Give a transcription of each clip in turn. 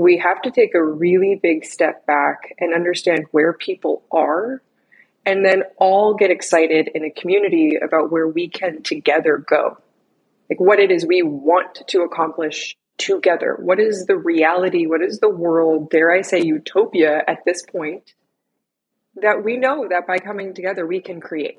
we have to take a really big step back and understand where people are and then all get excited in a community about where we can together go. Like what it is we want to accomplish together. What is the reality? What is the world, dare I say utopia at this point, that we know that by coming together we can create?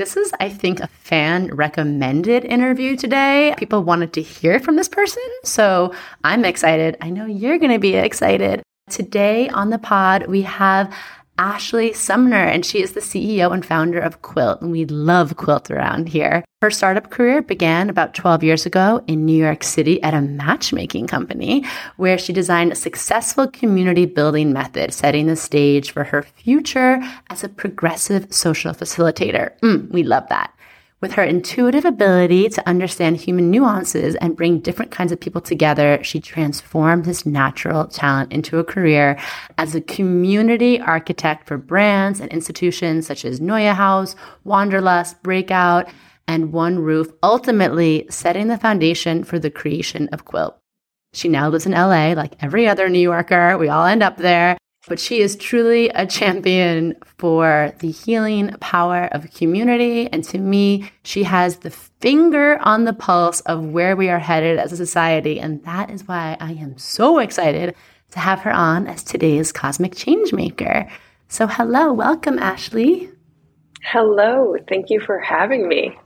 This is, I think, a fan recommended interview today. People wanted to hear from this person. So I'm excited. I know you're going to be excited. Today on the pod, we have Ashley Sumner, and she is the CEO and founder of Quilt. And we love Quilt around here. Her startup career began about 12 years ago in New York City at a matchmaking company where she designed a successful community building method, setting the stage for her future as a progressive social facilitator. Mm, we love that. With her intuitive ability to understand human nuances and bring different kinds of people together, she transformed this natural talent into a career as a community architect for brands and institutions such as NeueHouse, Wanderlust, Breakout, and One Roof, ultimately setting the foundation for the creation of Quilt. She now lives in LA like every other New Yorker. We all end up there but she is truly a champion for the healing power of community. And to me, she has the finger on the pulse of where we are headed as a society. And that is why I am so excited to have her on as today's cosmic changemaker. So, hello, welcome, Ashley. Hello, thank you for having me.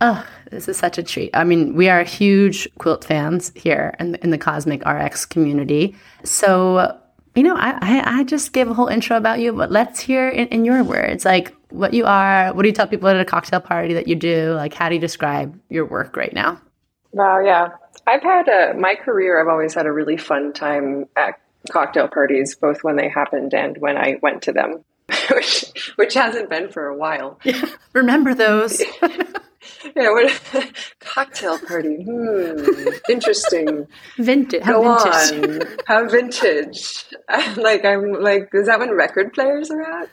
Oh, this is such a treat. I mean, we are huge quilt fans here in, in the Cosmic RX community. So, you know, I, I, I just gave a whole intro about you, but let's hear in, in your words, like what you are. What do you tell people at a cocktail party that you do? Like, how do you describe your work right now? Wow, yeah. I've had a, my career, I've always had a really fun time at cocktail parties, both when they happened and when I went to them, which, which hasn't been for a while. Yeah, remember those. yeah, what cocktail party? Hmm, interesting. Vintage. Go vintage. on. How vintage? like I'm like, is that when record players are at?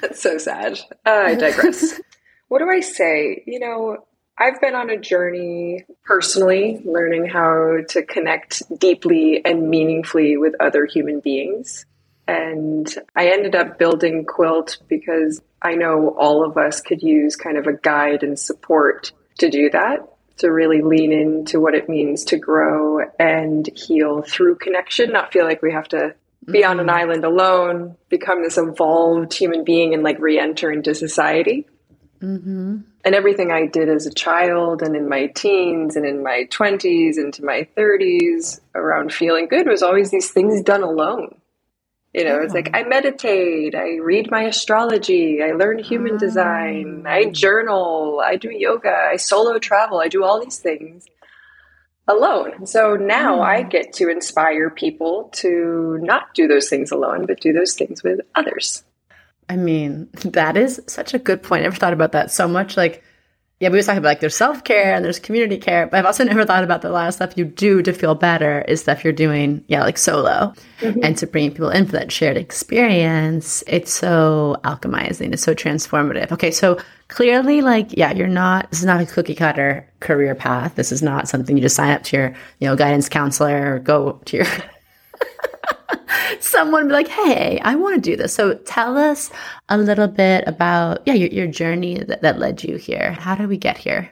That's so sad. Uh, I digress. what do I say? You know, I've been on a journey personally, learning how to connect deeply and meaningfully with other human beings. And I ended up building Quilt because I know all of us could use kind of a guide and support to do that, to really lean into what it means to grow and heal through connection, not feel like we have to be mm-hmm. on an mm-hmm. island alone, become this evolved human being and like re enter into society. Mm-hmm. And everything I did as a child and in my teens and in my 20s into my 30s around feeling good was always these things done alone you know, it's like I meditate, I read my astrology, I learn human design, I ah. journal, I do yoga, I solo travel, I do all these things alone. So now I hmm. get to inspire people to not do those things alone, but do those things with others. I mean, that is such a good point. I never thought about that so much. Like, yeah, we was talking about like there's self care and there's community care, but I've also never thought about the lot of stuff you do to feel better is stuff you're doing, yeah, like solo mm-hmm. and to bring people in for that shared experience. It's so alchemizing, it's so transformative. Okay, so clearly, like, yeah, you're not, this is not a cookie cutter career path. This is not something you just sign up to your, you know, guidance counselor or go to your someone be like, hey, I want to do this. So tell us a little bit about, yeah, your, your journey that, that led you here. How did we get here?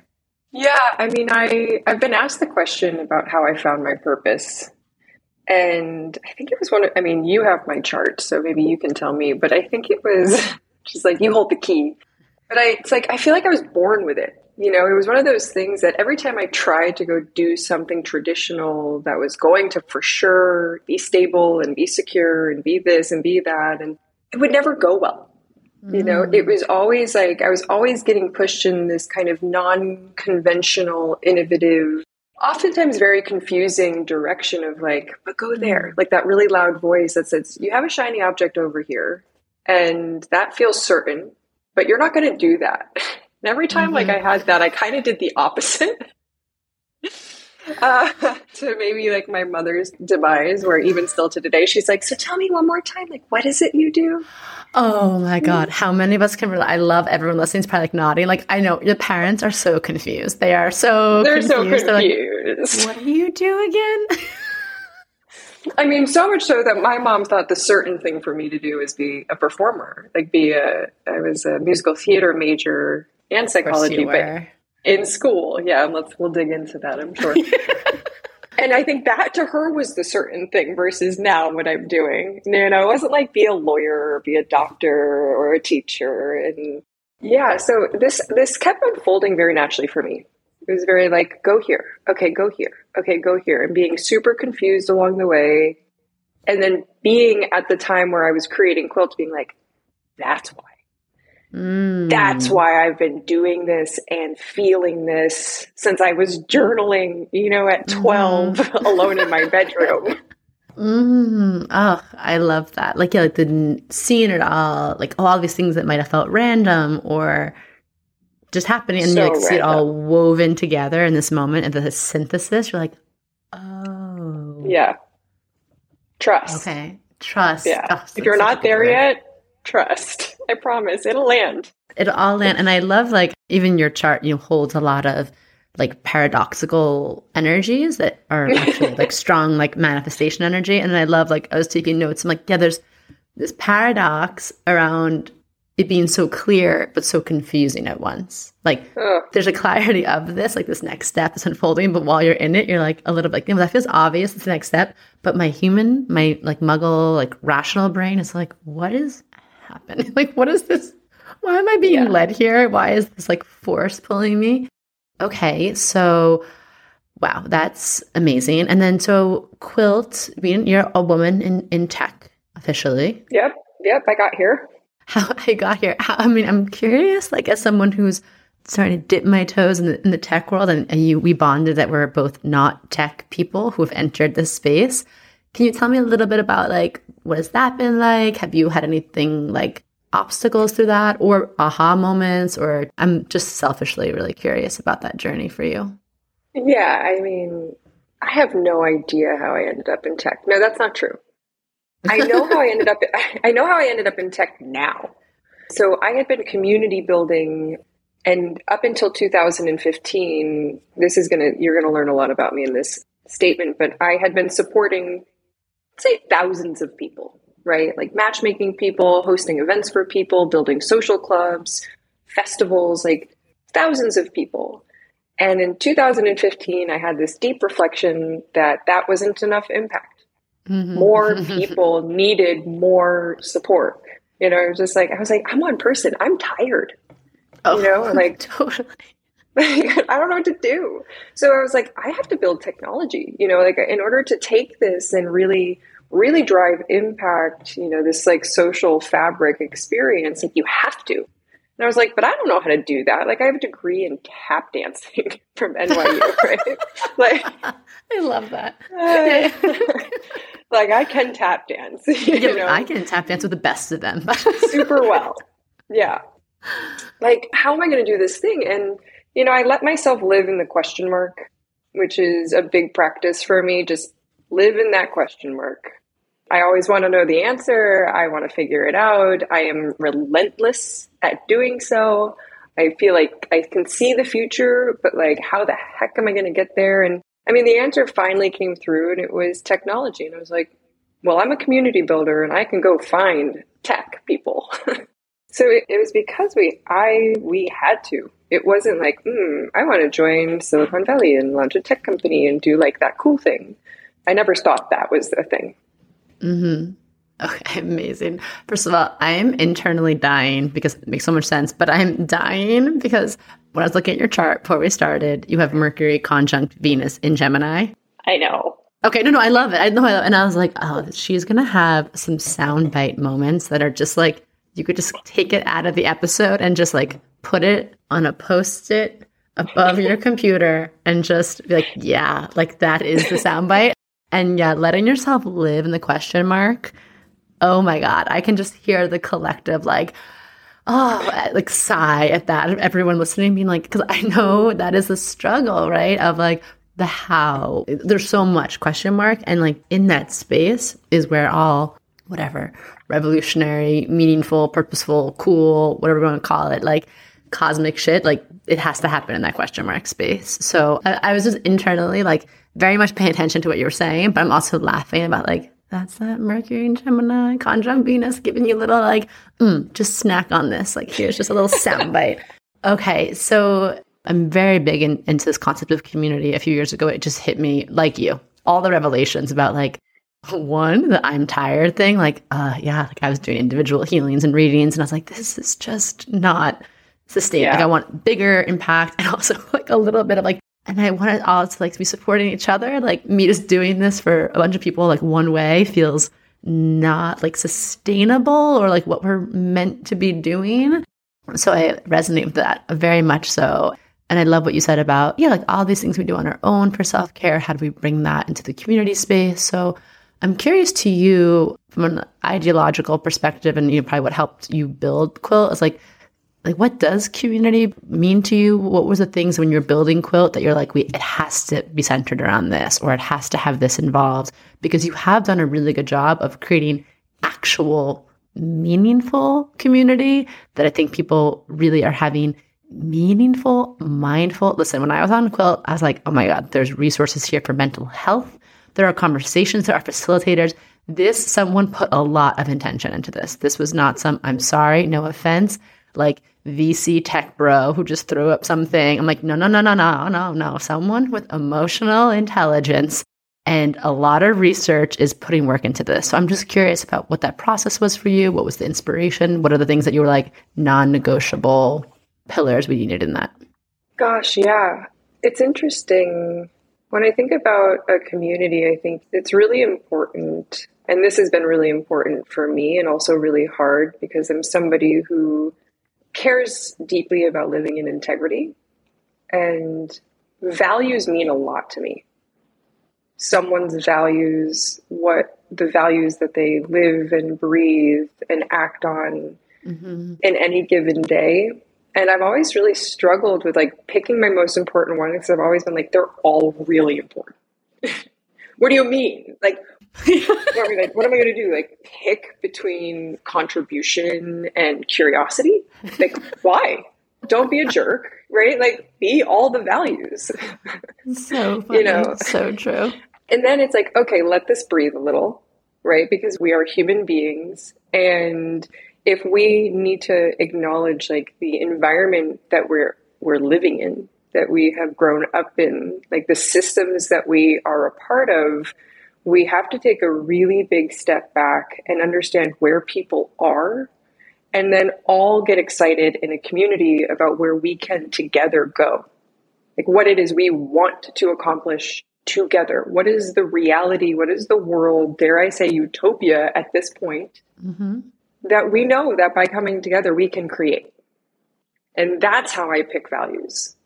Yeah, I mean, I, I've been asked the question about how I found my purpose. And I think it was one of, I mean, you have my chart, so maybe you can tell me, but I think it was just like you hold the key. But I, it's like, I feel like I was born with it. You know, it was one of those things that every time I tried to go do something traditional that was going to for sure be stable and be secure and be this and be that, and it would never go well. Mm. You know, it was always like I was always getting pushed in this kind of non conventional, innovative, oftentimes very confusing direction of like, but go there. Like that really loud voice that says, you have a shiny object over here and that feels certain, but you're not going to do that. And every time mm-hmm. like I had that, I kind of did the opposite. uh, to maybe like my mother's demise, where even still to today, she's like, "So tell me one more time, like, what is it you do?" Oh my god, how many of us can relate? I love everyone listening. Is probably like nodding. Like I know your parents are so confused. They are so they're confused. so confused. They're like, what do you do again? I mean, so much so that my mom thought the certain thing for me to do is be a performer, like be a. I was a musical theater major and psychology, but in school. Yeah, and let's we'll dig into that. I'm sure. and I think that to her was the certain thing versus now what I'm doing. You know, it wasn't like be a lawyer or be a doctor or a teacher, and yeah. So this this kept unfolding very naturally for me. It was very like go here, okay, go here, okay, go here, and being super confused along the way, and then being at the time where I was creating quilts, being like, that's why Mm. That's why I've been doing this and feeling this since I was journaling, you know, at mm-hmm. 12 mm. alone in my bedroom. Mm. Oh, I love that. Like, yeah, like the seeing it all, like all these things that might have felt random or just happening, and so you like see it all woven together in this moment and the synthesis. You're like, oh, yeah, trust. Okay, trust. Yeah, oh, if you're not there yet, trust. I promise it'll land. It'll all land. And I love like even your chart, you know, holds a lot of like paradoxical energies that are actually like strong like manifestation energy. And I love like I was taking notes. I'm like, yeah, there's this paradox around it being so clear but so confusing at once. Like Ugh. there's a clarity of this, like this next step is unfolding, but while you're in it, you're like a little bit like, that feels obvious, it's the next step. But my human, my like muggle, like rational brain is like, what is like, what is this? Why am I being yeah. led here? Why is this like force pulling me? Okay, so wow, that's amazing. And then so quilt, you're a woman in, in tech officially. Yep, yep, I got here. How I got here. How, I mean, I'm curious, like as someone who's starting to dip my toes in the, in the tech world and, and you we bonded that we're both not tech people who have entered this space. Can you tell me a little bit about like what has that been like? Have you had anything like obstacles through that or aha moments or I'm just selfishly really curious about that journey for you. Yeah, I mean, I have no idea how I ended up in tech. No, that's not true. I know how I ended up I know how I ended up in tech now. So I had been community building and up until 2015, this is going to you're going to learn a lot about me in this statement, but I had been supporting say thousands of people, right? Like matchmaking people, hosting events for people, building social clubs, festivals, like thousands of people. And in 2015, I had this deep reflection that that wasn't enough impact. Mm-hmm. More people needed more support. You know, it was just like, I was like, I'm one person. I'm tired. Oh, you know, like totally. I don't know what to do. So I was like, I have to build technology, you know, like in order to take this and really, really drive impact, you know, this like social fabric experience, like you have to. And I was like, but I don't know how to do that. Like I have a degree in tap dancing from NYU, right? like I love that. Uh, like I can tap dance. yeah, know? I can tap dance with the best of them. Super well. Yeah. Like, how am I going to do this thing? And you know, I let myself live in the question mark, which is a big practice for me. Just live in that question mark. I always want to know the answer. I want to figure it out. I am relentless at doing so. I feel like I can see the future, but like, how the heck am I going to get there? And I mean, the answer finally came through and it was technology. And I was like, well, I'm a community builder and I can go find tech people. so it, it was because we, I, we had to it wasn't like, hmm, I want to join Silicon Valley and launch a tech company and do like that cool thing. I never thought that was a thing. Mm-hmm. Okay, amazing. First of all, I am internally dying because it makes so much sense, but I'm dying because when I was looking at your chart before we started, you have Mercury conjunct Venus in Gemini. I know. Okay, no, no, I love it. I know, I love, and I was like, oh, she's gonna have some soundbite moments that are just like you could just take it out of the episode and just like put it on a post-it above your computer and just be like, yeah, like that is the soundbite. And yeah, letting yourself live in the question mark. Oh my God, I can just hear the collective like, oh, like sigh at that. Everyone listening being like, because I know that is the struggle, right? Of like the how. There's so much question mark. And like in that space is where all, whatever, revolutionary, meaningful, purposeful, cool, whatever you want to call it, like cosmic shit, like it has to happen in that question mark space. So I, I was just internally like very much paying attention to what you were saying, but I'm also laughing about like, that's that Mercury and Gemini, conjunct Venus, giving you a little like, mm, just snack on this. Like, here's just a little soundbite. Okay, so I'm very big in, into this concept of community. A few years ago, it just hit me like you. All the revelations about like one, the I'm tired thing. Like, uh, yeah, like I was doing individual healings and readings, and I was like, this is just not sustainable. Yeah. Like, I want bigger impact, and also like a little bit of like and I want it all to like be supporting each other. Like me just doing this for a bunch of people like one way feels not like sustainable or like what we're meant to be doing. So I resonate with that very much so. And I love what you said about, yeah, like all these things we do on our own for self care. How do we bring that into the community space? So I'm curious to you from an ideological perspective and you know, probably what helped you build Quilt is like, like what does community mean to you? What were the things when you're building quilt that you're like we it has to be centered around this or it has to have this involved? Because you have done a really good job of creating actual meaningful community that i think people really are having meaningful mindful. Listen when i was on quilt i was like oh my god there's resources here for mental health. There are conversations there are facilitators. This someone put a lot of intention into this. This was not some i'm sorry no offense. Like VC tech bro who just threw up something. I'm like, no, no, no, no, no, no, no. Someone with emotional intelligence and a lot of research is putting work into this. So I'm just curious about what that process was for you. What was the inspiration? What are the things that you were like non negotiable pillars we needed in that? Gosh, yeah. It's interesting. When I think about a community, I think it's really important. And this has been really important for me and also really hard because I'm somebody who cares deeply about living in integrity and values mean a lot to me. Someone's values, what the values that they live and breathe and act on mm-hmm. in any given day. And I've always really struggled with like picking my most important one because I've always been like, they're all really important. what do you mean? Like, I mean, like, what am I going to do? Like, pick between contribution and curiosity? Like, why? Don't be a jerk, right? Like, be all the values. So funny. you know, so true. And then it's like, okay, let this breathe a little, right? Because we are human beings, and if we need to acknowledge like the environment that we're we're living in, that we have grown up in, like the systems that we are a part of we have to take a really big step back and understand where people are and then all get excited in a community about where we can together go. Like what it is we want to accomplish together. What is the reality? What is the world, dare I say, utopia at this point mm-hmm. that we know that by coming together we can create? And that's how I pick values.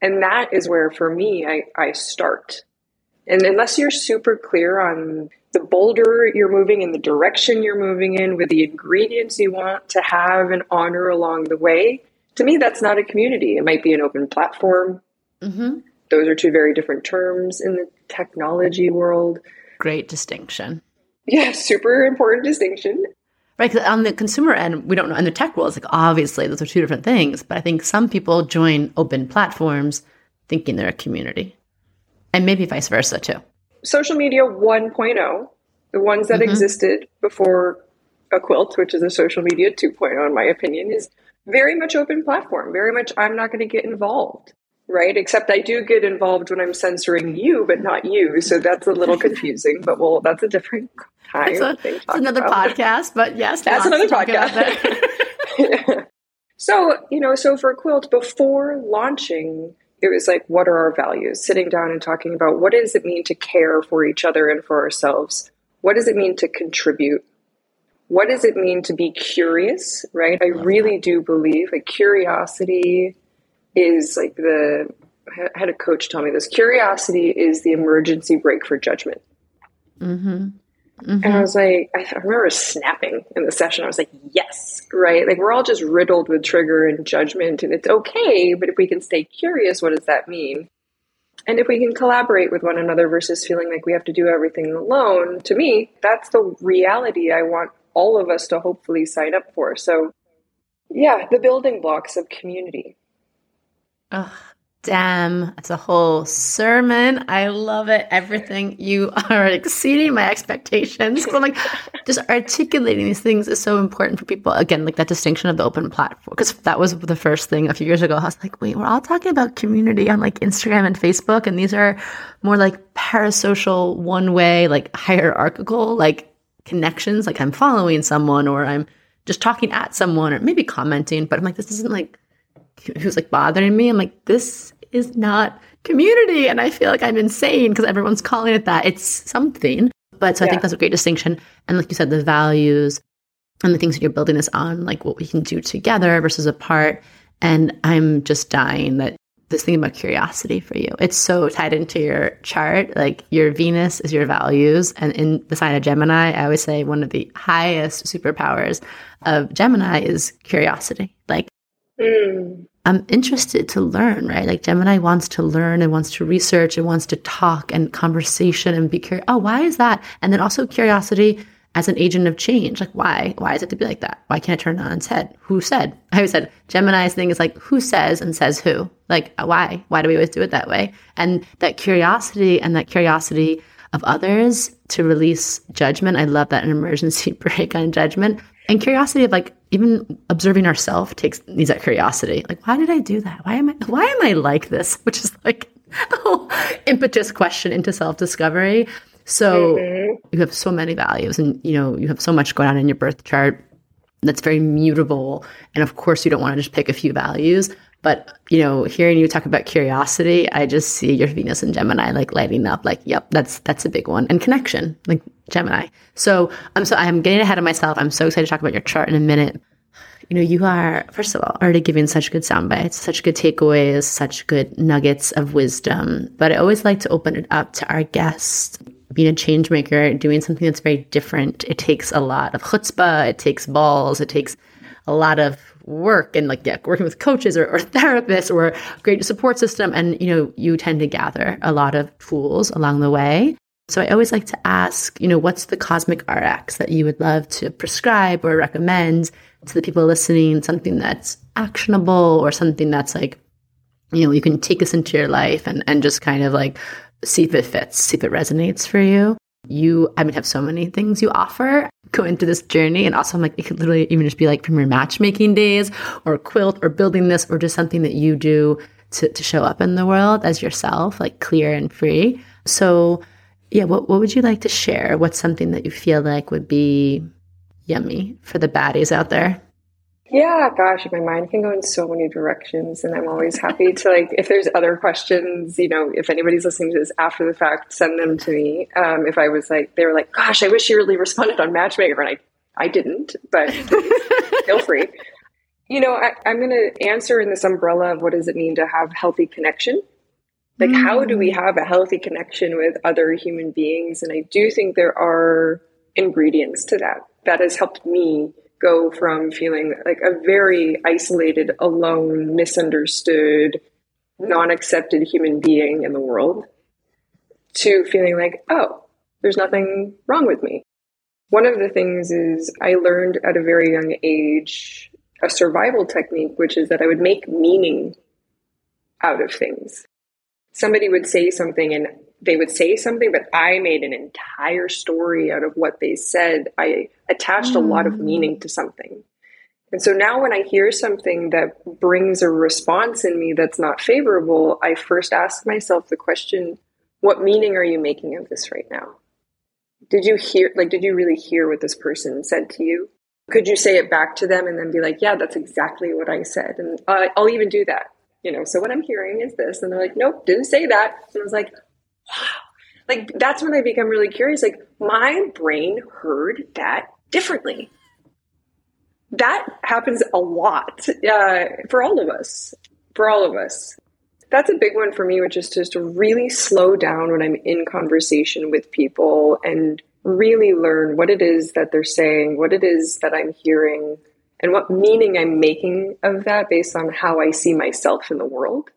And that is where, for me, I, I start. And unless you're super clear on the boulder you're moving in, the direction you're moving in, with the ingredients you want to have and honor along the way, to me, that's not a community. It might be an open platform. Mm-hmm. Those are two very different terms in the technology world. Great distinction. Yeah, super important distinction. Right, because on the consumer end, we don't know. In the tech world, it's like obviously those are two different things. But I think some people join open platforms thinking they're a community and maybe vice versa too. Social media 1.0, the ones that mm-hmm. existed before a quilt, which is a social media 2.0, in my opinion, is very much open platform. Very much, I'm not going to get involved, right? Except I do get involved when I'm censoring you, but not you. So that's a little confusing. but well, that's a different time. That's, a, another about. podcast. But yes, that's another podcast. So, you know, so for Quilt, before launching, it was like, what are our values? Sitting down and talking about what does it mean to care for each other and for ourselves? What does it mean to contribute? What does it mean to be curious, right? I really do believe like curiosity is like the, I had a coach tell me this curiosity is the emergency brake for judgment. Mm-hmm. Mm-hmm. And I was like, I, I remember snapping in the session. I was like, yes, right? Like, we're all just riddled with trigger and judgment, and it's okay. But if we can stay curious, what does that mean? And if we can collaborate with one another versus feeling like we have to do everything alone, to me, that's the reality I want all of us to hopefully sign up for. So, yeah, the building blocks of community. Oh, Damn, it's a whole sermon. I love it. Everything you are exceeding my expectations. So, like, just articulating these things is so important for people. Again, like that distinction of the open platform, because that was the first thing a few years ago. I was like, wait, we're all talking about community on like Instagram and Facebook, and these are more like parasocial, one way, like hierarchical, like connections. Like I'm following someone, or I'm just talking at someone, or maybe commenting. But I'm like, this isn't like who's like bothering me. I'm like, this is not community. And I feel like I'm insane because everyone's calling it that. It's something. But so yeah. I think that's a great distinction. And like you said, the values and the things that you're building this on, like what we can do together versus apart. And I'm just dying that this thing about curiosity for you. It's so tied into your chart. Like your Venus is your values. And in the sign of Gemini, I always say one of the highest superpowers of Gemini is curiosity. Like Mm. I'm interested to learn, right? Like Gemini wants to learn and wants to research and wants to talk and conversation and be curious. Oh, why is that? And then also curiosity as an agent of change. Like, why? Why is it to be like that? Why can't I turn it on its head? Who said? I always said Gemini's thing is like, who says and says who? Like, why? Why do we always do it that way? And that curiosity and that curiosity of others to release judgment. I love that an emergency brake on judgment and curiosity of like even observing ourselves takes needs that curiosity. Like, why did I do that? Why am I why am I like this? Which is like whole impetus question into self discovery. So mm-hmm. you have so many values, and you know you have so much going on in your birth chart that's very mutable. And of course, you don't want to just pick a few values. But you know, hearing you talk about curiosity, I just see your Venus and Gemini like lighting up. Like, yep, that's that's a big one. And connection, like Gemini. So I'm so I'm getting ahead of myself. I'm so excited to talk about your chart in a minute. You know, you are first of all already giving such good sound bites, such good takeaways, such good nuggets of wisdom. But I always like to open it up to our guests. Being a change maker, doing something that's very different, it takes a lot of chutzpah, it takes balls, it takes a lot of work and like yeah, working with coaches or, or therapists or a great support system. And you know, you tend to gather a lot of tools along the way. So I always like to ask, you know, what's the cosmic RX that you would love to prescribe or recommend to the people listening? Something that's actionable or something that's like, you know, you can take this into your life and, and just kind of like see if it fits, see if it resonates for you you I mean have so many things you offer go into this journey. And also I'm like it could literally even just be like from your matchmaking days or quilt or building this or just something that you do to, to show up in the world as yourself like clear and free. So yeah what, what would you like to share? What's something that you feel like would be yummy for the baddies out there yeah, gosh, my mind can go in so many directions, and I'm always happy to like if there's other questions, you know, if anybody's listening to this after the fact, send them to me. Um, if I was like, they were like, "Gosh, I wish you really responded on Matchmaker," and I, I didn't, but feel free. You know, I, I'm going to answer in this umbrella of what does it mean to have healthy connection. Like, mm. how do we mm. have a healthy connection with other human beings? And I do think there are ingredients to that that has helped me go from feeling like a very isolated, alone, misunderstood, hmm. non accepted human being in the world to feeling like, oh, there's nothing wrong with me. One of the things is I learned at a very young age a survival technique, which is that I would make meaning out of things. Somebody would say something and they would say something, but I made an entire story out of what they said. I attached mm. a lot of meaning to something. And so now when I hear something that brings a response in me that's not favorable, I first ask myself the question, what meaning are you making of this right now? Did you hear, like, did you really hear what this person said to you? Could you say it back to them and then be like, yeah, that's exactly what I said? And uh, I'll even do that. You know, so what I'm hearing is this. And they're like, nope, didn't say that. And I was like, wow. Like, that's when I become really curious. Like, my brain heard that differently. That happens a lot uh, for all of us. For all of us. That's a big one for me, which is just to really slow down when I'm in conversation with people and really learn what it is that they're saying, what it is that I'm hearing, and what meaning I'm making of that based on how I see myself in the world.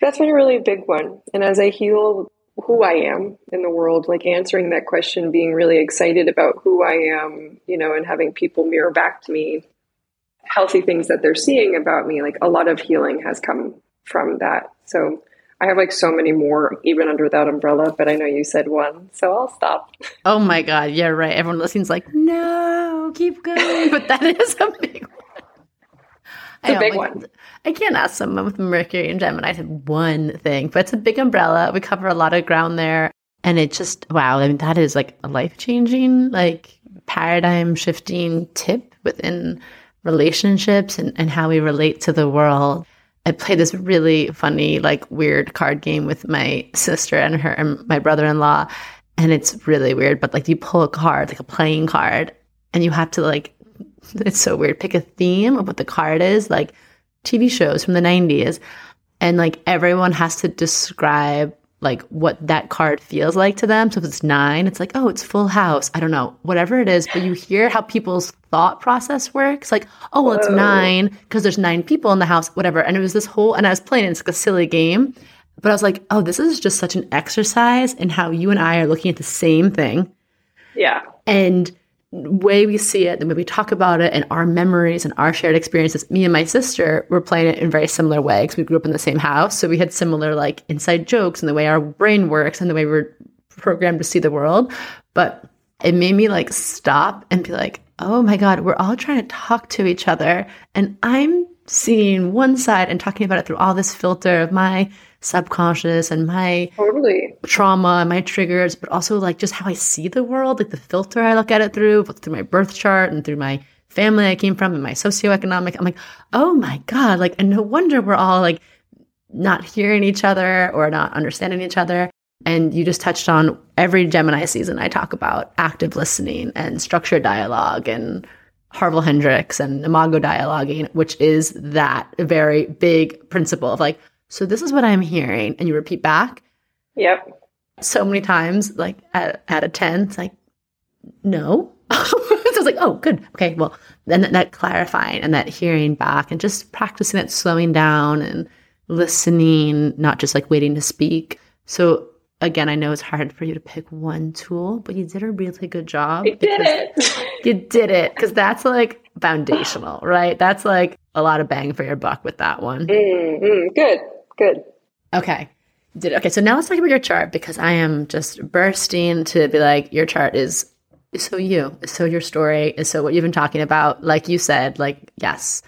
That's been a really big one. And as I heal who I am in the world, like answering that question, being really excited about who I am, you know, and having people mirror back to me healthy things that they're seeing about me, like a lot of healing has come from that. So I have like so many more even under that umbrella, but I know you said one, so I'll stop. Oh my god, yeah, right. Everyone listening's like, no, keep going. But that is a big one. It's a big like, one. I can't ask someone with Mercury and Gemini to one thing, but it's a big umbrella. We cover a lot of ground there. And it just, wow, I mean, that is like a life changing, like paradigm shifting tip within relationships and, and how we relate to the world. I played this really funny, like weird card game with my sister and her and my brother in law. And it's really weird, but like you pull a card, like a playing card, and you have to like, it's so weird, pick a theme of what the card is, like TV shows from the 90s. And like everyone has to describe like what that card feels like to them. So if it's nine, it's like, oh, it's full house. I don't know, whatever it is. But you hear how people's thought process works. Like, oh, well, it's nine because there's nine people in the house, whatever. And it was this whole, and I was playing, it's like a silly game. But I was like, oh, this is just such an exercise in how you and I are looking at the same thing. Yeah. And way we see it, the way we talk about it, and our memories and our shared experiences. Me and my sister were playing it in very similar ways. we grew up in the same house, so we had similar like inside jokes and the way our brain works and the way we're programmed to see the world. But it made me like stop and be like, "Oh my god, we're all trying to talk to each other, and I'm seeing one side and talking about it through all this filter of my subconscious and my totally trauma and my triggers, but also like just how I see the world, like the filter I look at it through, through my birth chart and through my family I came from and my socioeconomic. I'm like, oh my God, like, and no wonder we're all like not hearing each other or not understanding each other. And you just touched on every Gemini season I talk about active listening and structured dialogue and Harville Hendrix and Imago dialoguing, which is that very big principle of like, so this is what I'm hearing. And you repeat back. Yep. So many times, like at, at a 10, it's like, no. so it's like, oh, good. Okay. Well, then that, that clarifying and that hearing back and just practicing that slowing down and listening, not just like waiting to speak. So again, I know it's hard for you to pick one tool, but you did a really good job. I did it. you did it because that's like foundational, right? That's like a lot of bang for your buck with that one. Mm-hmm. Good. Good. Okay. Did okay. So now let's talk about your chart because I am just bursting to be like, your chart is is so you, so your story, is so what you've been talking about. Like you said, like yes,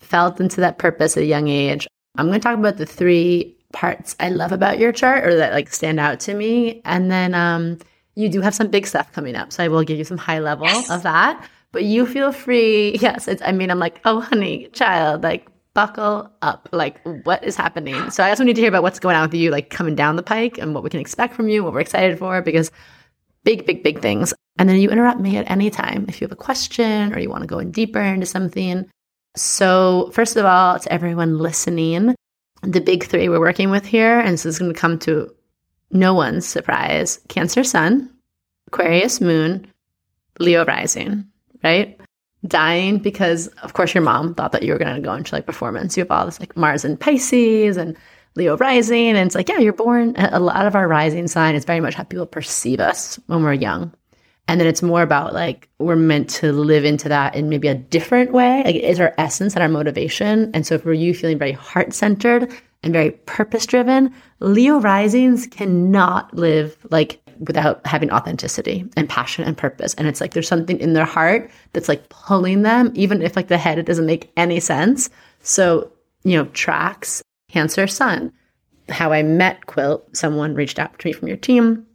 felt into that purpose at a young age. I'm going to talk about the three parts I love about your chart or that like stand out to me, and then um, you do have some big stuff coming up. So I will give you some high level yes. of that. But you feel free. Yes, it's. I mean, I'm like, oh, honey, child, like buckle up. Like, what is happening? So I also need to hear about what's going on with you, like coming down the pike and what we can expect from you, what we're excited for, because big, big, big things. And then you interrupt me at any time if you have a question or you want to go in deeper into something. So, first of all, to everyone listening, the big three we're working with here, and this is going to come to no one's surprise Cancer Sun, Aquarius Moon, Leo Rising, right? dying because of course your mom thought that you were going to go into like performance you have all this like mars and pisces and leo rising and it's like yeah you're born a lot of our rising sign is very much how people perceive us when we're young and then it's more about like we're meant to live into that in maybe a different way like it is our essence and our motivation and so for you feeling very heart-centered and very purpose-driven leo risings cannot live like without having authenticity and passion and purpose. And it's like there's something in their heart that's like pulling them, even if like the head, it doesn't make any sense. So, you know, tracks, Cancer Sun. How I met Quilt, someone reached out to me from your team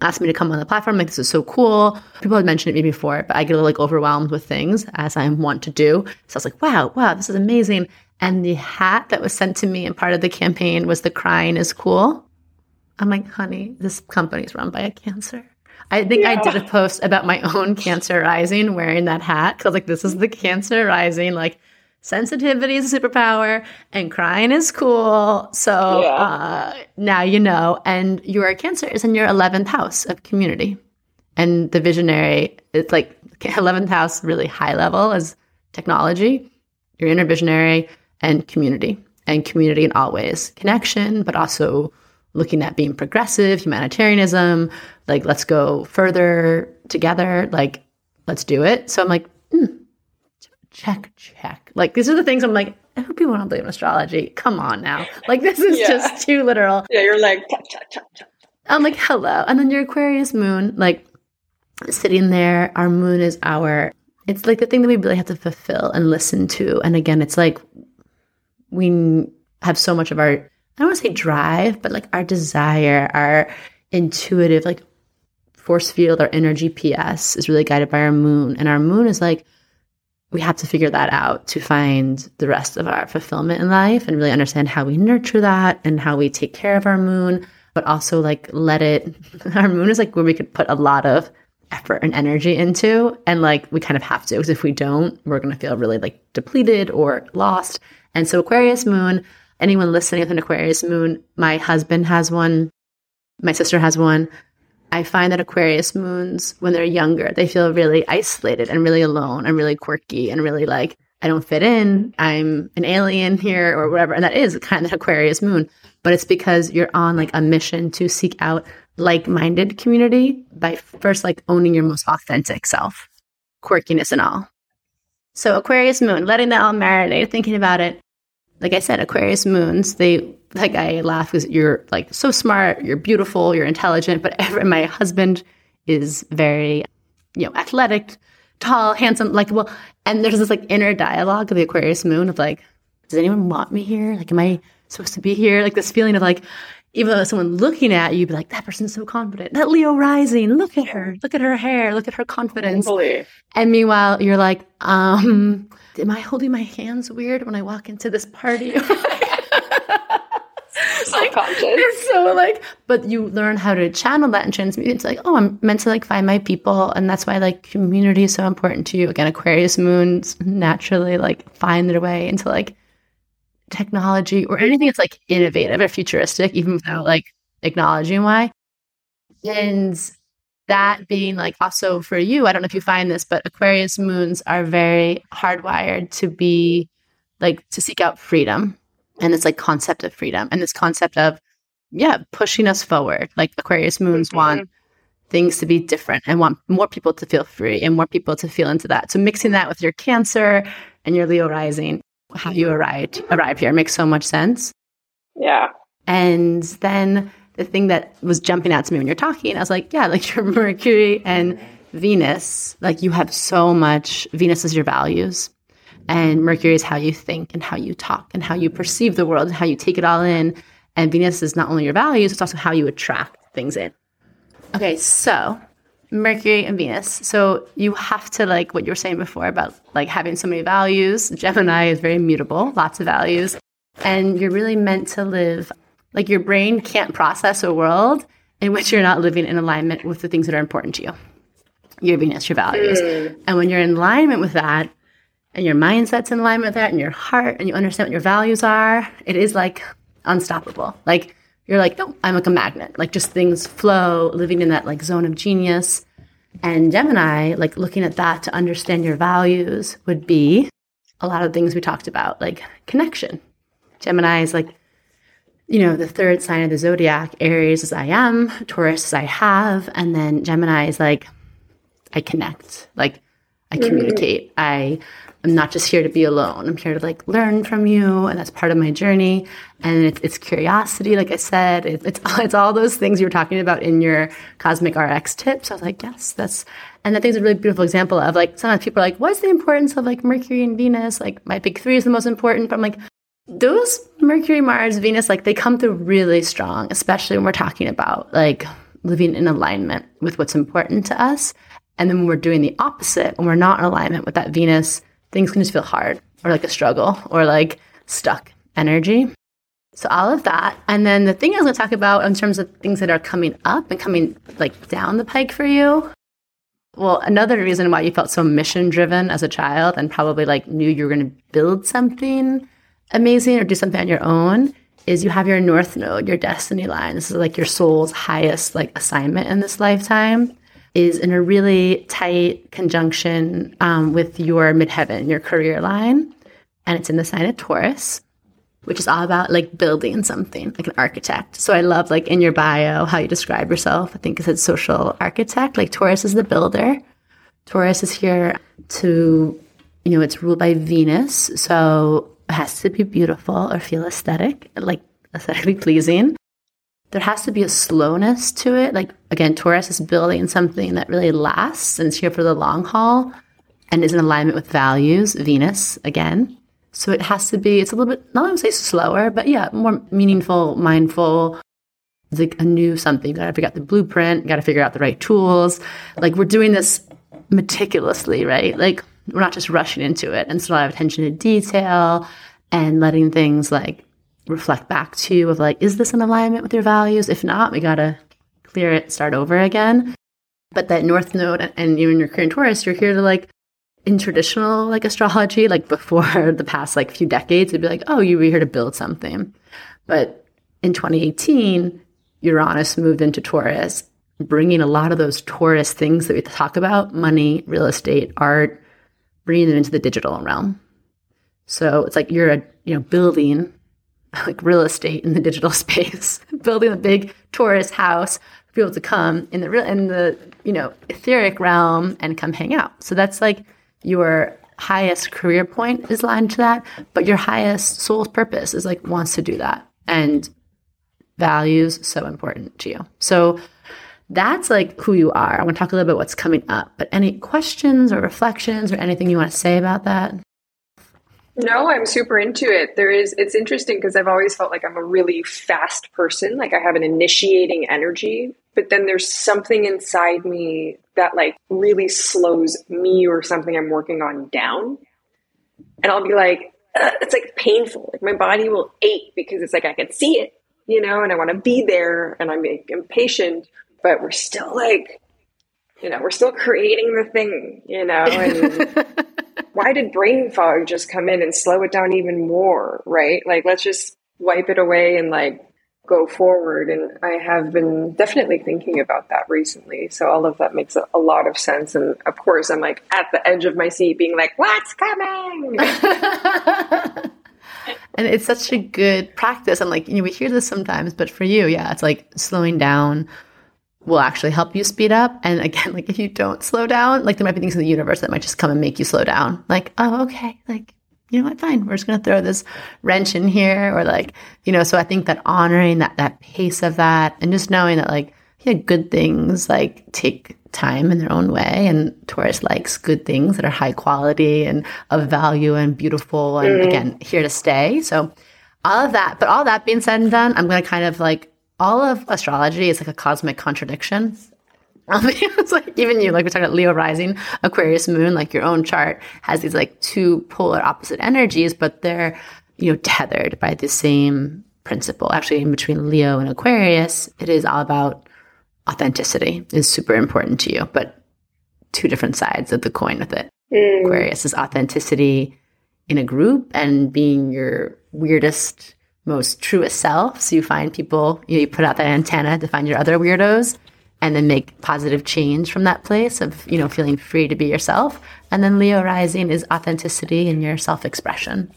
asked me to come on the platform. Like, this is so cool. People had mentioned it to me before, but I get like overwhelmed with things as I want to do. So I was like, wow, wow, this is amazing. And the hat that was sent to me and part of the campaign was the crying is cool. I'm like, honey, this company's run by a cancer. I think yeah. I did a post about my own cancer rising wearing that hat. Cause like, this is the cancer rising. Like, sensitivity is a superpower and crying is cool. So yeah. uh, now you know. And your cancer is in your 11th house of community. And the visionary, it's like 11th house, really high level is technology, your inner visionary, and community. And community in all ways connection, but also looking at being progressive, humanitarianism, like let's go further together, like let's do it. So I'm like, check, check. Like these are the things I'm like, I hope you want to believe in astrology. Come on now. Like this is yeah. just too literal. Yeah, you're like. I'm like, hello. And then your Aquarius moon, like sitting there, our moon is our, it's like the thing that we really have to fulfill and listen to. And again, it's like we have so much of our, I don't want to say drive, but like our desire, our intuitive, like force field, our energy PS is really guided by our moon. And our moon is like, we have to figure that out to find the rest of our fulfillment in life and really understand how we nurture that and how we take care of our moon, but also like let it, our moon is like where we could put a lot of effort and energy into. And like we kind of have to, because if we don't, we're going to feel really like depleted or lost. And so Aquarius moon, anyone listening with an Aquarius moon, my husband has one, my sister has one. I find that Aquarius moons, when they're younger, they feel really isolated and really alone and really quirky and really like, I don't fit in. I'm an alien here or whatever. And that is kind of Aquarius moon. But it's because you're on like a mission to seek out like minded community by first like owning your most authentic self, quirkiness and all. So Aquarius moon, letting that all marinate, thinking about it. Like I said, Aquarius moons, they like I laugh because you're like so smart, you're beautiful, you're intelligent, but every, my husband is very, you know, athletic, tall, handsome, like well, And there's this like inner dialogue of the Aquarius moon of like, does anyone want me here? Like, am I supposed to be here? Like this feeling of like, even though someone looking at you, be like, that person's so confident. That Leo rising, look at her, look at her hair, look at her confidence. Totally. And meanwhile, you're like, um, am I holding my hands weird when I walk into this party? Like, so like, but you learn how to channel that and transmute. It's like, oh, I'm meant to like find my people, and that's why like community is so important to you. Again, Aquarius moons naturally like find their way into like technology or anything that's like innovative or futuristic, even without like acknowledging why. And that being like also for you, I don't know if you find this, but Aquarius moons are very hardwired to be like to seek out freedom. And this like concept of freedom. And this concept of yeah pushing us forward. Like aquarius moons mm-hmm. want things to be different and want more people to feel free and more people to feel into that. So mixing that with your cancer and your leo rising how you arrived arrive here makes so much sense. Yeah. And then the thing that was jumping out to me when you're talking i was like yeah like your mercury and venus like you have so much venus is your values and Mercury is how you think and how you talk and how you perceive the world and how you take it all in. And Venus is not only your values, it's also how you attract things in. Okay, so Mercury and Venus. So you have to like what you were saying before about like having so many values. Gemini is very mutable, lots of values. And you're really meant to live like your brain can't process a world in which you're not living in alignment with the things that are important to you. Your Venus, your values. Mm. And when you're in alignment with that, and your mindset's in alignment with that and your heart and you understand what your values are, it is like unstoppable. Like you're like, no, I'm like a magnet. Like just things flow, living in that like zone of genius. And Gemini, like looking at that to understand your values would be a lot of things we talked about, like connection. Gemini is like, you know, the third sign of the zodiac. Aries is I am, Taurus is I have, and then Gemini is like, I connect. Like I mm-hmm. communicate. I I'm not just here to be alone. I'm here to like learn from you, and that's part of my journey. And it's, it's curiosity, like I said. It, it's it's all those things you were talking about in your Cosmic RX tips. I was like, yes, that's. And I think it's a really beautiful example of like sometimes people are like, what's the importance of like Mercury and Venus? Like my big three is the most important. But I'm like, those Mercury, Mars, Venus, like they come through really strong, especially when we're talking about like living in alignment with what's important to us. And then when we're doing the opposite, when we're not in alignment with that Venus, things can just feel hard or like a struggle or like stuck energy. So all of that. And then the thing I was going to talk about in terms of things that are coming up and coming like down the pike for you. Well, another reason why you felt so mission driven as a child and probably like knew you were going to build something amazing or do something on your own is you have your north node, your destiny line. This is like your soul's highest like assignment in this lifetime is in a really tight conjunction um, with your midheaven, your career line, and it's in the sign of Taurus which is all about like building something like an architect. So I love like in your bio how you describe yourself. I think it said social architect. Like Taurus is the builder. Taurus is here to, you know, it's ruled by Venus. So has to be beautiful or feel aesthetic, like aesthetically pleasing. There has to be a slowness to it. Like again, Taurus is building something that really lasts and is here for the long haul and is in alignment with values. Venus again. So it has to be, it's a little bit, not to say slower, but yeah, more meaningful, mindful, like a new something. You gotta figure out the blueprint, gotta figure out the right tools. Like we're doing this meticulously, right? Like we're not just rushing into it. And so a lot of attention to detail and letting things like reflect back to you of like, is this in alignment with your values? If not, we gotta clear it, start over again. But that North Node and, and your current Taurus, you're here to like in traditional like astrology, like before the past like few decades, it'd be like, oh, you were here to build something. But in 2018, Uranus moved into Taurus, bringing a lot of those Taurus things that we talk about money, real estate, art bringing them into the digital realm. So it's like you're a, you know, building like real estate in the digital space, building a big tourist house for people to come in the real in the, you know, etheric realm and come hang out. So that's like your highest career point is aligned to that, but your highest soul's purpose is like wants to do that. And values so important to you. So that's like who you are. I want to talk a little bit about what's coming up. But any questions or reflections or anything you want to say about that? No, I'm super into it. There is, it's interesting because I've always felt like I'm a really fast person. Like I have an initiating energy, but then there's something inside me that like really slows me or something I'm working on down. And I'll be like, it's like painful. Like my body will ache because it's like I can see it, you know, and I want to be there and I'm like, impatient, but we're still like, you know, we're still creating the thing, you know, and why did brain fog just come in and slow it down even more, right? Like, let's just wipe it away and like go forward. And I have been definitely thinking about that recently. So all of that makes a, a lot of sense. And of course, I'm like at the edge of my seat being like, what's coming? and it's such a good practice. And like, you know, we hear this sometimes, but for you, yeah, it's like slowing down will actually help you speed up. And again, like if you don't slow down, like there might be things in the universe that might just come and make you slow down. Like, oh, okay, like you know what, fine, we're just gonna throw this wrench in here, or like, you know. So I think that honoring that that pace of that, and just knowing that like, yeah, good things like take time in their own way, and Taurus likes good things that are high quality and of value and beautiful, and mm. again, here to stay. So all of that, but all that being said and done, I'm gonna kind of like all of astrology is like a cosmic contradiction. it's like even you, like we're talking about Leo rising, Aquarius moon, like your own chart has these like two polar opposite energies, but they're, you know, tethered by the same principle. Actually, in between Leo and Aquarius, it is all about authenticity is super important to you, but two different sides of the coin with it. Mm. Aquarius is authenticity in a group and being your weirdest most truest self. So you find people, you, know, you put out that antenna to find your other weirdos and then make positive change from that place of, you know, feeling free to be yourself. And then Leo rising is authenticity and your self expression.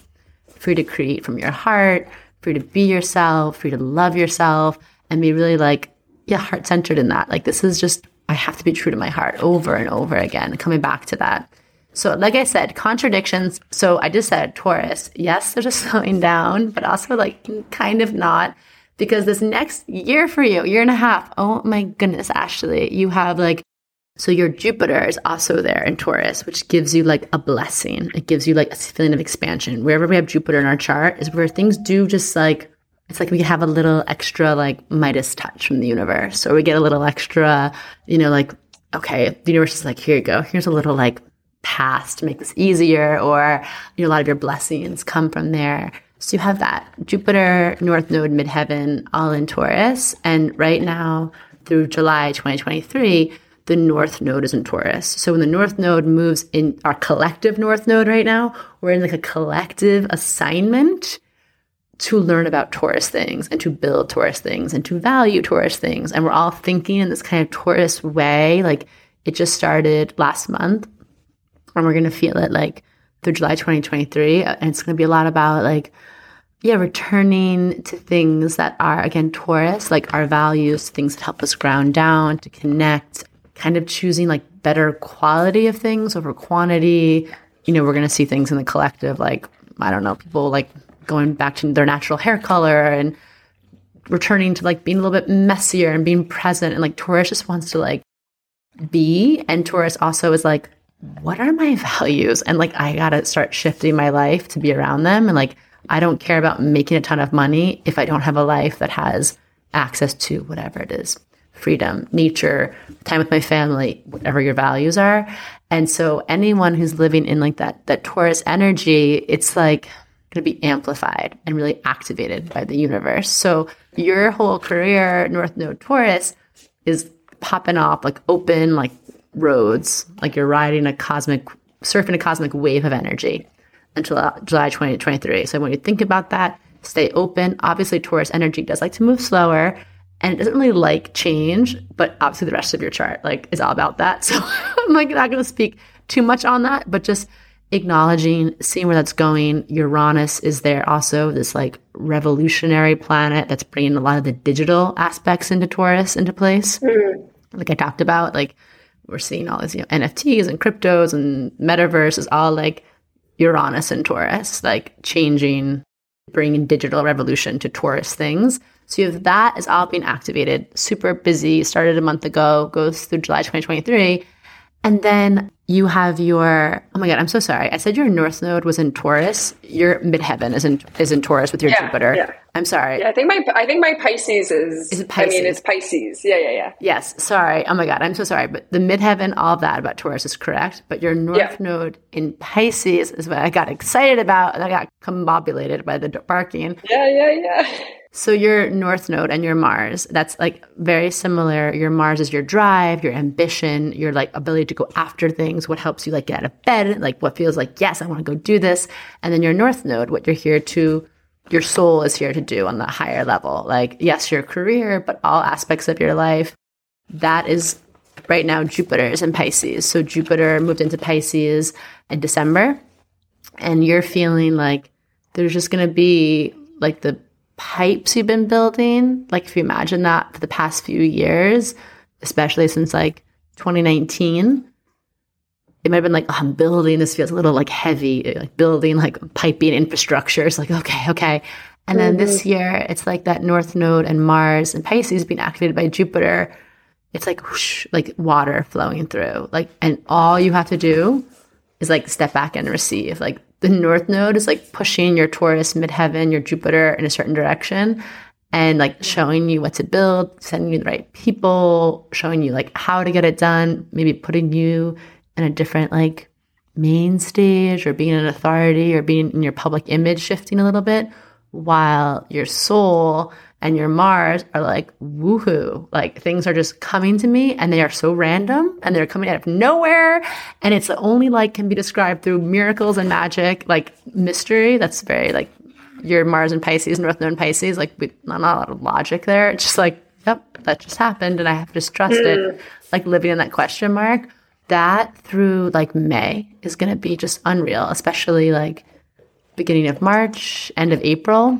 Free to create from your heart, free to be yourself, free to love yourself, and be really like, yeah, heart centered in that. Like, this is just, I have to be true to my heart over and over again, coming back to that. So, like I said, contradictions. So, I just said Taurus. Yes, there's a slowing down, but also like kind of not because this next year for you, year and a half, oh my goodness, Ashley, you have like, so your Jupiter is also there in Taurus, which gives you like a blessing. It gives you like a feeling of expansion. Wherever we have Jupiter in our chart is where things do just like it's like we have a little extra like Midas touch from the universe, or we get a little extra, you know, like, okay, the universe is like, here you go. Here's a little like path to make this easier, or, you know, a lot of your blessings come from there. So you have that Jupiter, North Node, Midheaven, all in Taurus. And right now, through July 2023, the North Node is in Taurus. So when the North Node moves in our collective North Node right now, we're in like a collective assignment to learn about Taurus things and to build Taurus things and to value Taurus things. And we're all thinking in this kind of Taurus way. Like it just started last month and we're going to feel it like through July 2023. Uh, and it's going to be a lot about like, yeah, returning to things that are, again, Taurus, like our values, things that help us ground down, to connect, kind of choosing like better quality of things over quantity. You know, we're going to see things in the collective, like, I don't know, people like going back to their natural hair color and returning to like being a little bit messier and being present. And like Taurus just wants to like be. And Taurus also is like, what are my values? And like, I got to start shifting my life to be around them. And like, I don't care about making a ton of money if I don't have a life that has access to whatever it is freedom, nature, time with my family, whatever your values are. And so anyone who's living in like that that Taurus energy, it's like going to be amplified and really activated by the universe. So your whole career, North Node Taurus, is popping off like open like roads, like you're riding a cosmic, surfing a cosmic wave of energy until July 2023. So when you think about that, stay open. Obviously, Taurus energy does like to move slower and it doesn't really like change, but obviously the rest of your chart like is all about that. So I'm like not going to speak too much on that, but just acknowledging, seeing where that's going. Uranus is there also, this like revolutionary planet that's bringing a lot of the digital aspects into Taurus into place. Mm-hmm. Like I talked about, like we're seeing all these you know, NFTs and cryptos and metaverse is all like Uranus and Taurus, like changing, bringing digital revolution to Taurus things. So you have that is all being activated, super busy, started a month ago, goes through July 2023. And then you have your oh my god, I'm so sorry. I said your north node was in Taurus. Your midheaven is in is in Taurus with your yeah, Jupiter. Yeah. I'm sorry. Yeah, I think my I think my Pisces is, is it Pisces? I mean it's Pisces. Yeah, yeah, yeah. Yes. Sorry. Oh my god, I'm so sorry. But the midheaven, all that about Taurus is correct. But your north yeah. node in Pisces is what I got excited about and I got combobulated by the barking. Yeah, yeah, yeah. So your North Node and your Mars, that's like very similar. Your Mars is your drive, your ambition, your like ability to go after things, what helps you like get out of bed, like what feels like, yes, I want to go do this. And then your North Node, what you're here to, your soul is here to do on the higher level. Like, yes, your career, but all aspects of your life. That is right now Jupiter is in Pisces. So Jupiter moved into Pisces in December. And you're feeling like there's just going to be like the pipes you've been building, like if you imagine that for the past few years, especially since like 2019, it might have been like, oh, I'm building, this feels a little like heavy, like building like piping infrastructure. It's like, okay, okay. And then mm-hmm. this year, it's like that North Node and Mars and Pisces being activated by Jupiter. It's like whoosh, like water flowing through. Like, and all you have to do is like step back and receive. Like the north node is like pushing your Taurus, midheaven, your Jupiter in a certain direction and like showing you what to build, sending you the right people, showing you like how to get it done, maybe putting you in a different like main stage or being an authority or being in your public image shifting a little bit while your soul and your Mars are like, woohoo. Like things are just coming to me and they are so random and they're coming out of nowhere. And it's the only like can be described through miracles and magic, like mystery. That's very like your Mars and Pisces, North Node Pisces, like not a lot of logic there. It's just like, yep, that just happened and I have to just trust mm. it. Like living in that question mark. That through like May is going to be just unreal, especially like beginning of March, end of April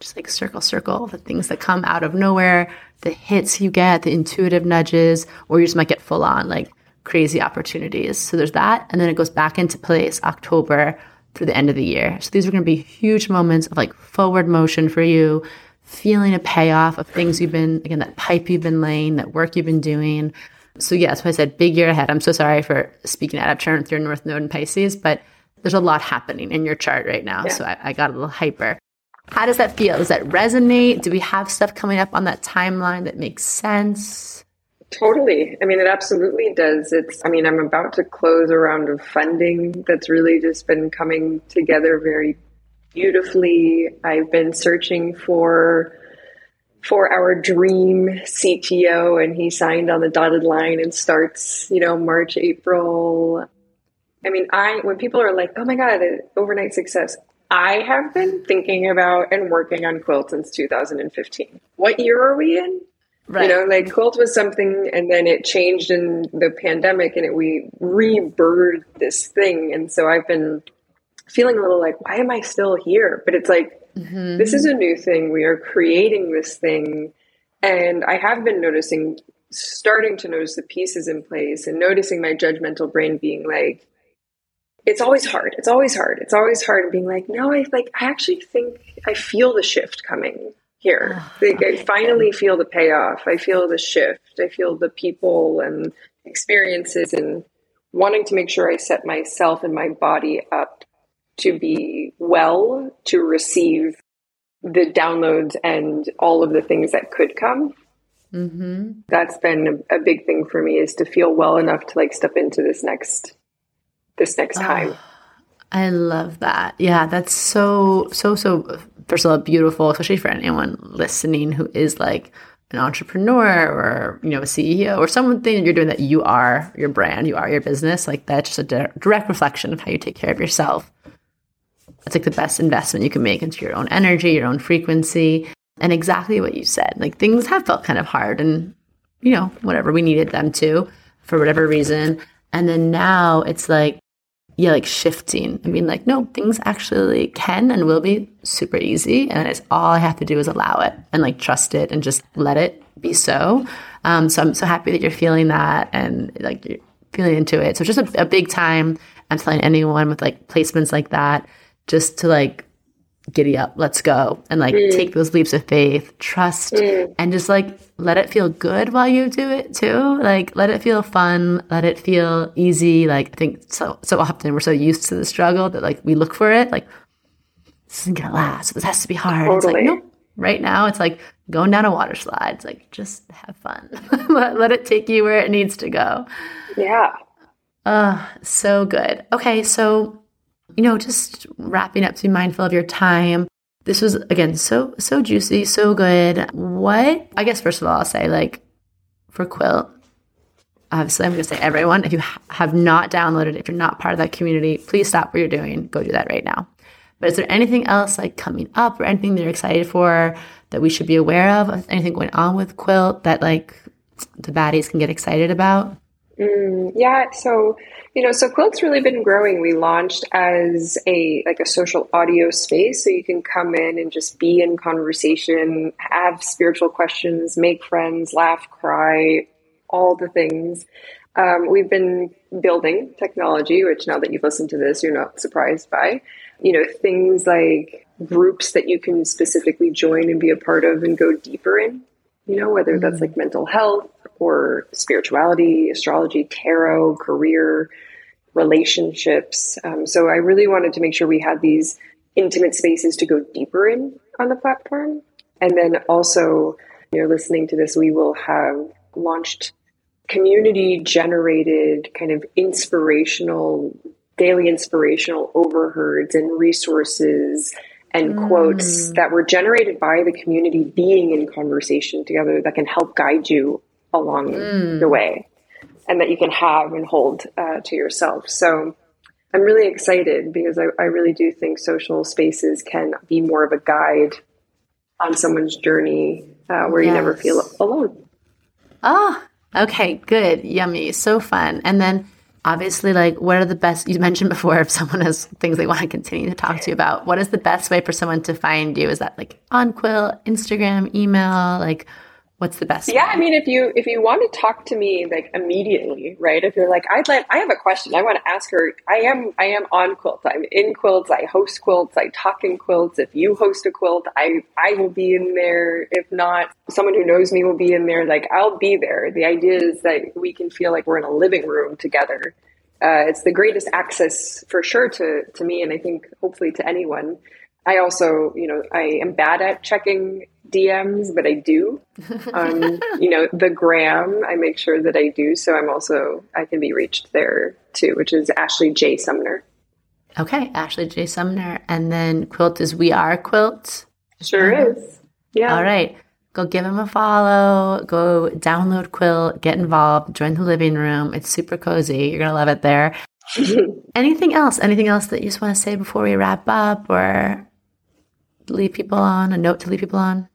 just like circle, circle the things that come out of nowhere, the hits you get, the intuitive nudges, or you just might get full on like crazy opportunities. So there's that. And then it goes back into place October through the end of the year. So these are going to be huge moments of like forward motion for you, feeling a payoff of things you've been, again, that pipe you've been laying, that work you've been doing. So yeah, that's why I said big year ahead. I'm so sorry for speaking out of turn with your North Node and Pisces, but there's a lot happening in your chart right now. Yeah. So I, I got a little hyper. How does that feel? Does that resonate? Do we have stuff coming up on that timeline that makes sense? Totally. I mean, it absolutely does. It's, I mean, I'm about to close a round of funding that's really just been coming together very beautifully. I've been searching for for our dream CTO and he signed on the dotted line and starts, you know, March, April. I mean, I when people are like, "Oh my god, overnight success." I have been thinking about and working on quilt since 2015. What year are we in? Right. You know, like quilt was something, and then it changed in the pandemic, and it, we rebirthed this thing. And so I've been feeling a little like, why am I still here? But it's like, mm-hmm. this is a new thing. We are creating this thing, and I have been noticing, starting to notice the pieces in place, and noticing my judgmental brain being like, it's always hard. It's always hard. It's always hard. Being like, no, I like. I actually think I feel the shift coming here. like I finally feel the payoff. I feel the shift. I feel the people and experiences and wanting to make sure I set myself and my body up to be well to receive the downloads and all of the things that could come. Mm-hmm. That's been a, a, big thing for me is to feel well enough to like step into this next this next ah, time. Oh, I love that. Yeah, that's so so so first of all, beautiful, especially for anyone listening who is like an entrepreneur or you know a CEO or something that you're doing that you are your brand, you are your business. Like that's just a direct reflection of how you take care of yourself. That's like the best investment you can make into your own energy, your own frequency, and exactly what you said. Like things have felt kind of hard, and you know whatever we needed them to for whatever reason. And then now it's like yeah, like shifting and being like, no, things actually can and will be super easy. And it's all I have to do is allow it and like trust it and just let it be so. Um, so I'm so happy that you're feeling that and like you're feeling into it. So just a, a big time. I'm telling anyone with like placements like that, just to like giddy up, let's go, and like mm. take those leaps of faith, trust, mm. and just like let it feel good while you do it too. Like let it feel fun, let it feel easy. Like I think so so often we're so used to the struggle that like we look for it, like this isn't gonna last. This has to be hard. Totally. It's like nope. Right now, it's like going down a water slide. It's like just have fun. let, let it take you where it needs to go. Yeah. Uh, so good. Okay, so you know, just wrapping up to be mindful of your time. This was again so so juicy, so good. What I guess first of all, I'll say like for Quilt, obviously I'm going to say everyone. If you ha- have not downloaded, if you're not part of that community, please stop what you're doing. Go do that right now. But is there anything else like coming up or anything that you're excited for that we should be aware of? Anything going on with Quilt that like the baddies can get excited about? Mm, yeah, so you know, so Quilt's really been growing. We launched as a like a social audio space, so you can come in and just be in conversation, have spiritual questions, make friends, laugh, cry, all the things. Um, we've been building technology, which now that you've listened to this, you're not surprised by. You know, things like groups that you can specifically join and be a part of and go deeper in. You know, whether that's like mental health or spirituality, astrology, tarot, career, relationships. Um, so I really wanted to make sure we had these intimate spaces to go deeper in on the platform. And then also, you're listening to this, we will have launched community generated kind of inspirational, daily inspirational overheards and resources and mm. quotes that were generated by the community being in conversation together that can help guide you along mm. the way and that you can have and hold uh, to yourself. So I'm really excited because I, I, really do think social spaces can be more of a guide on someone's journey uh, where yes. you never feel alone. Oh, okay, good, yummy, so fun. And then obviously, like, what are the best? You mentioned before if someone has things they want to continue to talk to you about. What is the best way for someone to find you? Is that like on Quilt, Instagram, email, like? What's the best yeah way? i mean if you if you want to talk to me like immediately right? If you're like i'd like i have a question. I want to ask her i am i am on quilts. I'm in quilts. I host quilts. I talk in quilts. If you host a quilt i i will be in there. If not someone who knows me will be in there. Like i'll be there. The idea is that we can feel like we're in a living room together. Uh, it's the greatest access for sure to to me and i think hopefully to anyone I also, you know, I am bad at checking DMs, but I do. Um, you know, the gram, I make sure that I do. So I'm also, I can be reached there too, which is Ashley J. Sumner. Okay, Ashley J. Sumner. And then Quilt is We Are Quilt. Sure uh-huh. is. Yeah. All right. Go give him a follow. Go download Quilt. Get involved. Join the living room. It's super cozy. You're going to love it there. Anything else? Anything else that you just want to say before we wrap up or leave people on? A note to leave people on?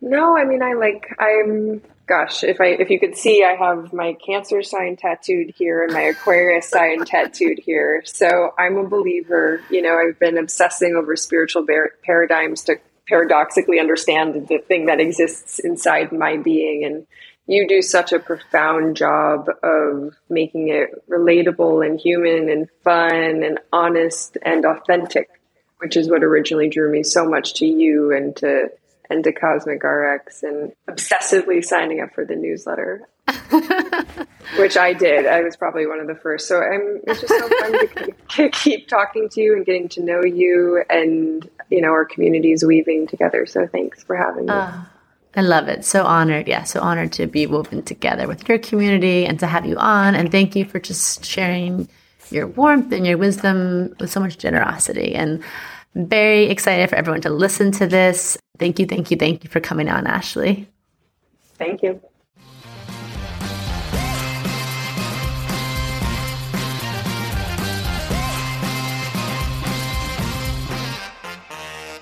No, I mean, I like, I'm, gosh, if I, if you could see, I have my Cancer sign tattooed here and my Aquarius sign tattooed here. So I'm a believer. You know, I've been obsessing over spiritual bar- paradigms to paradoxically understand the thing that exists inside my being. And you do such a profound job of making it relatable and human and fun and honest and authentic, which is what originally drew me so much to you and to and to Cosmic RX and obsessively signing up for the newsletter. which I did. I was probably one of the first. So I'm, it's just so fun to, to keep talking to you and getting to know you and, you know, our communities weaving together. So thanks for having me. Uh, I love it. So honored. Yeah. So honored to be woven together with your community and to have you on. And thank you for just sharing your warmth and your wisdom with so much generosity. And very excited for everyone to listen to this. Thank you, thank you, thank you for coming on, Ashley. Thank you.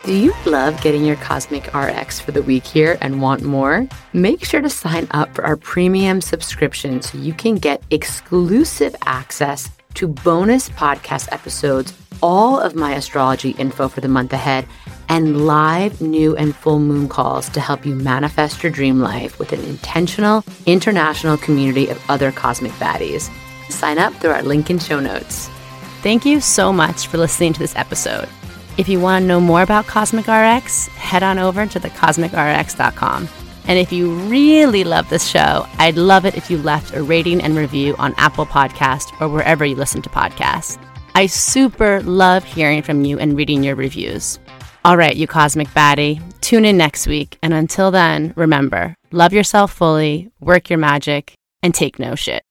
Do you love getting your Cosmic RX for the week here and want more? Make sure to sign up for our premium subscription so you can get exclusive access to bonus podcast episodes, all of my astrology info for the month ahead, and live new and full moon calls to help you manifest your dream life with an intentional international community of other cosmic baddies. Sign up through our link in show notes. Thank you so much for listening to this episode. If you want to know more about Cosmic RX, head on over to thecosmicrx.com. And if you really love this show, I'd love it if you left a rating and review on Apple Podcast or wherever you listen to podcasts. I super love hearing from you and reading your reviews. All right, you cosmic baddie, tune in next week. And until then, remember love yourself fully, work your magic, and take no shit.